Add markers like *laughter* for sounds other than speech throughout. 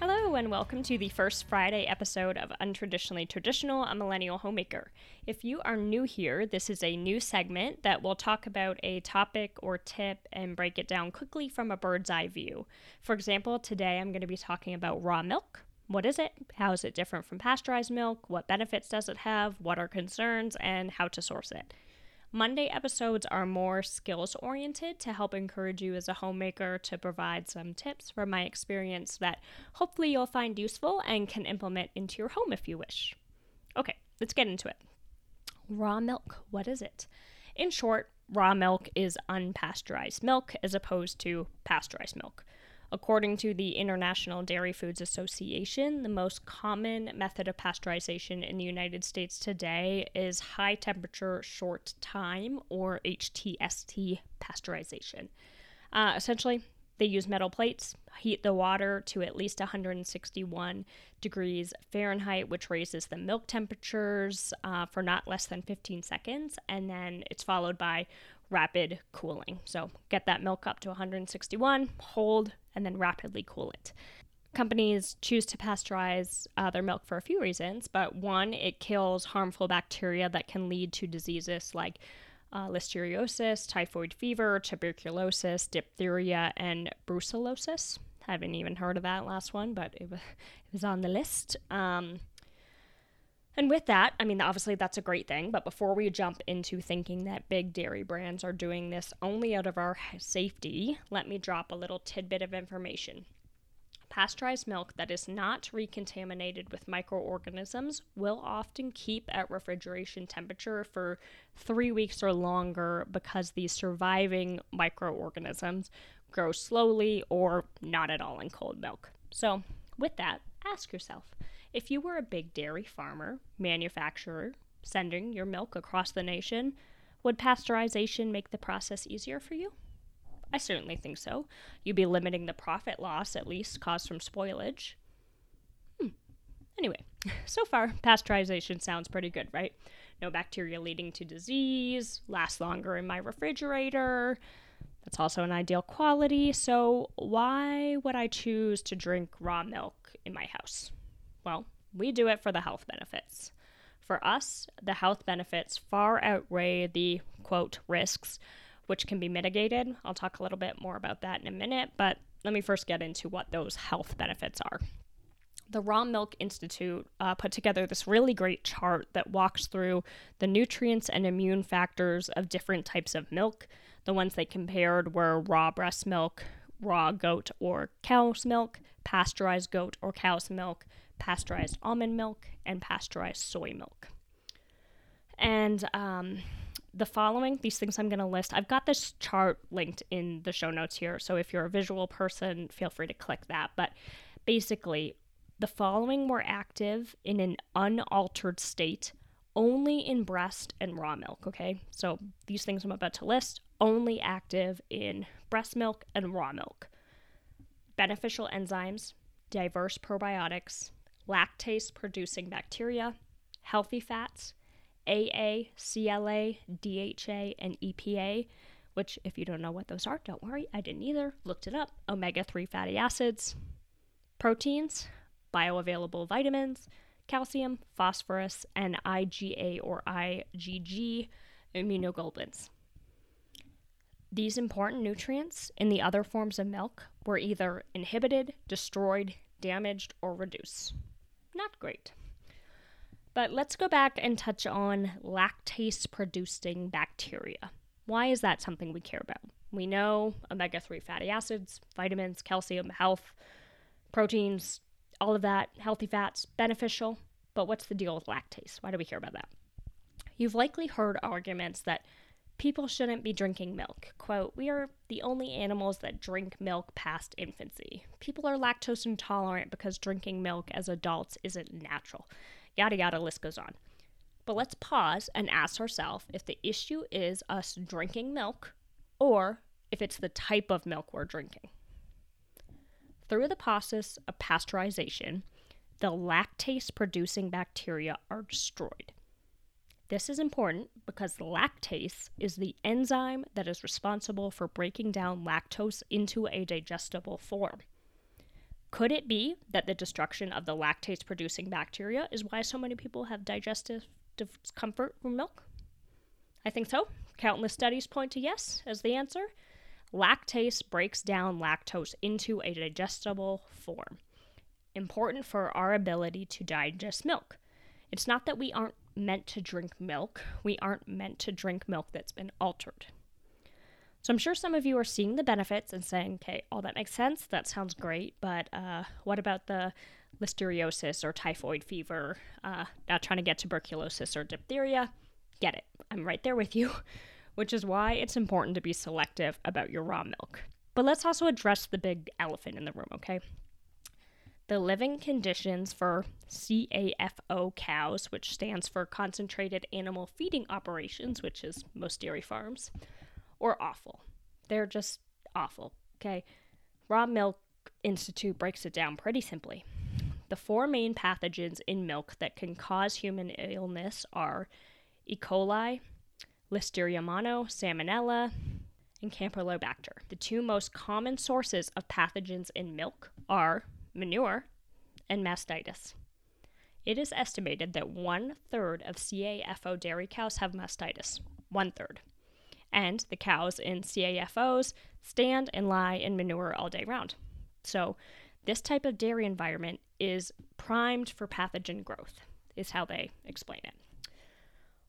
Hello, and welcome to the first Friday episode of Untraditionally Traditional, a Millennial Homemaker. If you are new here, this is a new segment that will talk about a topic or tip and break it down quickly from a bird's eye view. For example, today I'm going to be talking about raw milk. What is it? How is it different from pasteurized milk? What benefits does it have? What are concerns? And how to source it. Monday episodes are more skills oriented to help encourage you as a homemaker to provide some tips from my experience that hopefully you'll find useful and can implement into your home if you wish. Okay, let's get into it. Raw milk, what is it? In short, raw milk is unpasteurized milk as opposed to pasteurized milk. According to the International Dairy Foods Association, the most common method of pasteurization in the United States today is high temperature short time or HTST pasteurization. Uh, essentially, they use metal plates, heat the water to at least 161 degrees Fahrenheit, which raises the milk temperatures uh, for not less than 15 seconds, and then it's followed by rapid cooling. So get that milk up to 161, hold, and then rapidly cool it. Companies choose to pasteurize uh, their milk for a few reasons, but one, it kills harmful bacteria that can lead to diseases like uh, listeriosis, typhoid fever, tuberculosis, diphtheria, and brucellosis. Haven't even heard of that last one, but it was, it was on the list. Um, and with that, I mean, obviously that's a great thing, but before we jump into thinking that big dairy brands are doing this only out of our safety, let me drop a little tidbit of information. Pasteurized milk that is not recontaminated with microorganisms will often keep at refrigeration temperature for three weeks or longer because these surviving microorganisms grow slowly or not at all in cold milk. So, with that, ask yourself if you were a big dairy farmer, manufacturer, sending your milk across the nation, would pasteurization make the process easier for you? I certainly think so. You'd be limiting the profit loss, at least, caused from spoilage. Hmm. Anyway, *laughs* so far, pasteurization sounds pretty good, right? No bacteria leading to disease, lasts longer in my refrigerator. That's also an ideal quality. So, why would I choose to drink raw milk in my house? Well, we do it for the health benefits. For us, the health benefits far outweigh the quote risks, which can be mitigated. I'll talk a little bit more about that in a minute, but let me first get into what those health benefits are. The Raw Milk Institute uh, put together this really great chart that walks through the nutrients and immune factors of different types of milk. The ones they compared were raw breast milk, raw goat or cow's milk, pasteurized goat or cow's milk, pasteurized almond milk, and pasteurized soy milk. And um, the following, these things I'm going to list, I've got this chart linked in the show notes here. So if you're a visual person, feel free to click that. But basically, the following were active in an unaltered state only in breast and raw milk, okay? So these things I'm about to list only active in breast milk and raw milk. Beneficial enzymes, diverse probiotics, lactase producing bacteria, healthy fats, AA, CLA, DHA, and EPA, which, if you don't know what those are, don't worry, I didn't either. Looked it up. Omega 3 fatty acids, proteins, bioavailable vitamins, calcium, phosphorus, and IgA or IgG immunoglobulins. These important nutrients in the other forms of milk were either inhibited, destroyed, damaged, or reduced not great. But let's go back and touch on lactase producing bacteria. Why is that something we care about? We know omega 3 fatty acids, vitamins, calcium, health, proteins, all of that, healthy fats, beneficial. But what's the deal with lactase? Why do we care about that? You've likely heard arguments that people shouldn't be drinking milk. Quote, We are the only animals that drink milk past infancy. People are lactose intolerant because drinking milk as adults isn't natural. Yada yada, list goes on. But let's pause and ask ourselves if the issue is us drinking milk or if it's the type of milk we're drinking. Through the process of pasteurization, the lactase producing bacteria are destroyed. This is important because lactase is the enzyme that is responsible for breaking down lactose into a digestible form. Could it be that the destruction of the lactase producing bacteria is why so many people have digestive discomfort from milk? I think so. Countless studies point to yes as the answer. Lactase breaks down lactose into a digestible form, important for our ability to digest milk. It's not that we aren't meant to drink milk, we aren't meant to drink milk that's been altered. So I'm sure some of you are seeing the benefits and saying, okay, all that makes sense, that sounds great, but uh, what about the listeriosis or typhoid fever? Uh, not trying to get tuberculosis or diphtheria. Get it. I'm right there with you, *laughs* which is why it's important to be selective about your raw milk. But let's also address the big elephant in the room, okay? The living conditions for CAFO cows, which stands for Concentrated Animal Feeding Operations, which is most dairy farms, or awful. They're just awful. Okay. Raw Milk Institute breaks it down pretty simply. The four main pathogens in milk that can cause human illness are E. coli, Listeria mono, Salmonella, and Campylobacter. The two most common sources of pathogens in milk are manure, and mastitis. It is estimated that one third of CAFO dairy cows have mastitis. One third. And the cows in CAFOs stand and lie in manure all day round. So, this type of dairy environment is primed for pathogen growth, is how they explain it.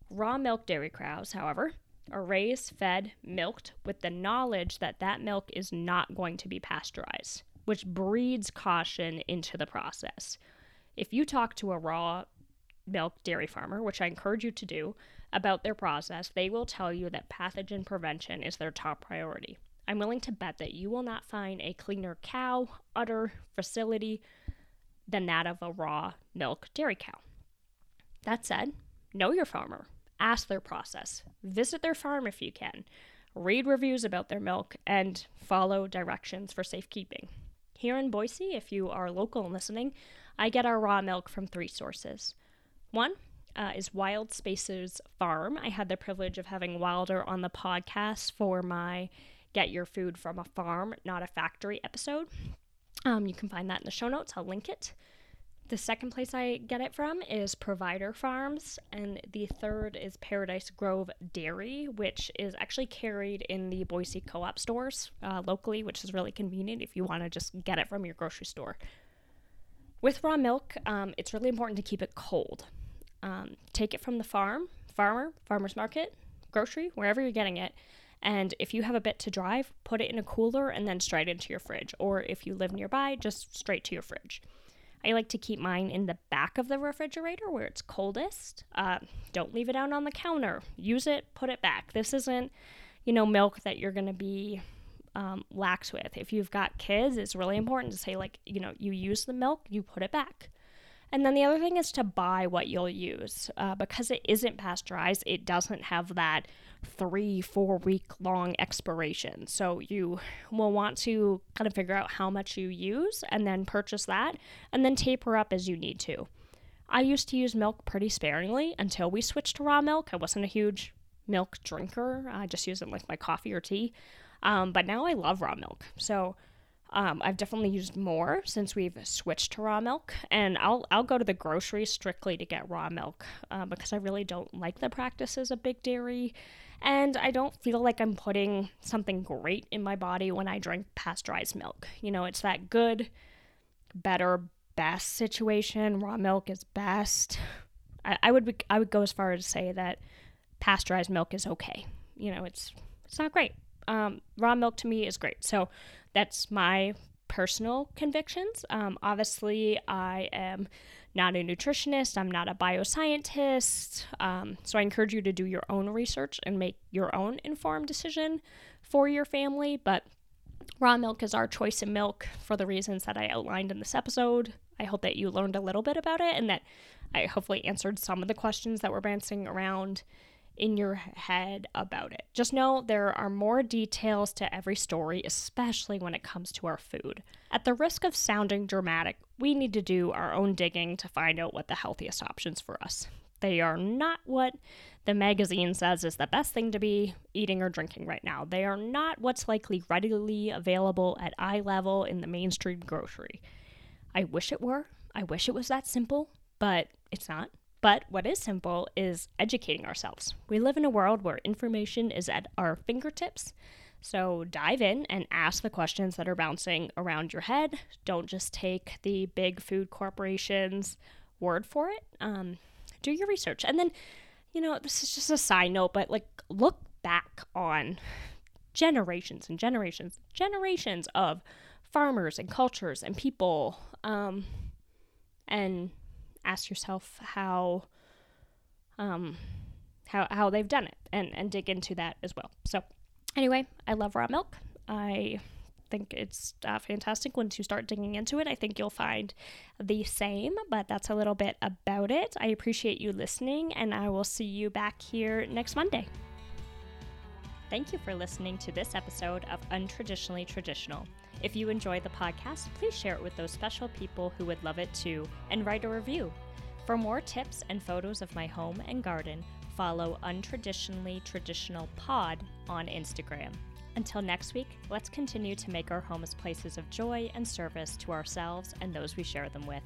Raw milk dairy cows, however, are raised, fed, milked with the knowledge that that milk is not going to be pasteurized which breeds caution into the process. If you talk to a raw milk dairy farmer, which I encourage you to do, about their process, they will tell you that pathogen prevention is their top priority. I'm willing to bet that you will not find a cleaner cow udder facility than that of a raw milk dairy cow. That said, know your farmer, ask their process, visit their farm if you can, read reviews about their milk, and follow directions for safekeeping. Here in Boise, if you are local and listening, I get our raw milk from three sources. One uh, is Wild Spaces Farm. I had the privilege of having Wilder on the podcast for my Get Your Food from a Farm, Not a Factory episode. Um, you can find that in the show notes. I'll link it. The second place I get it from is Provider Farms, and the third is Paradise Grove Dairy, which is actually carried in the Boise co op stores uh, locally, which is really convenient if you want to just get it from your grocery store. With raw milk, um, it's really important to keep it cold. Um, take it from the farm, farmer, farmer's market, grocery, wherever you're getting it. And if you have a bit to drive, put it in a cooler and then straight into your fridge. Or if you live nearby, just straight to your fridge. I like to keep mine in the back of the refrigerator where it's coldest. Uh, don't leave it out on the counter. Use it, put it back. This isn't, you know, milk that you're going to be um, lax with. If you've got kids, it's really important to say, like, you know, you use the milk, you put it back. And then the other thing is to buy what you'll use. Uh, because it isn't pasteurized, it doesn't have that three, four week long expiration. So you will want to kind of figure out how much you use and then purchase that and then taper up as you need to. I used to use milk pretty sparingly until we switched to raw milk. I wasn't a huge milk drinker, I just used it like my coffee or tea. Um, but now I love raw milk. So um, I've definitely used more since we've switched to raw milk, and I'll I'll go to the grocery strictly to get raw milk uh, because I really don't like the practices of big dairy and I don't feel like I'm putting something great in my body when I drink pasteurized milk. You know, it's that good, better, best situation. Raw milk is best. I, I would I would go as far as to say that pasteurized milk is okay. You know, it's it's not great. Um, raw milk to me is great. So that's my personal convictions. Um, obviously, I am not a nutritionist, I'm not a bioscientist. Um, so I encourage you to do your own research and make your own informed decision for your family. But raw milk is our choice in milk for the reasons that I outlined in this episode. I hope that you learned a little bit about it and that I hopefully answered some of the questions that were bouncing around in your head about it. Just know there are more details to every story, especially when it comes to our food. At the risk of sounding dramatic, we need to do our own digging to find out what the healthiest options for us. They are not what the magazine says is the best thing to be eating or drinking right now. They are not what's likely readily available at eye level in the mainstream grocery. I wish it were. I wish it was that simple, but it's not. But what is simple is educating ourselves. We live in a world where information is at our fingertips. So dive in and ask the questions that are bouncing around your head. Don't just take the big food corporations' word for it. Um, do your research. And then, you know, this is just a side note, but like look back on generations and generations, generations of farmers and cultures and people. Um, and ask yourself how um how how they've done it and and dig into that as well. So anyway, I love raw milk. I think it's uh, fantastic once you start digging into it. I think you'll find the same, but that's a little bit about it. I appreciate you listening, and I will see you back here next Monday. Thank you for listening to this episode of Untraditionally Traditional. If you enjoy the podcast, please share it with those special people who would love it too and write a review. For more tips and photos of my home and garden, follow Untraditionally Traditional Pod on Instagram. Until next week, let's continue to make our homes places of joy and service to ourselves and those we share them with.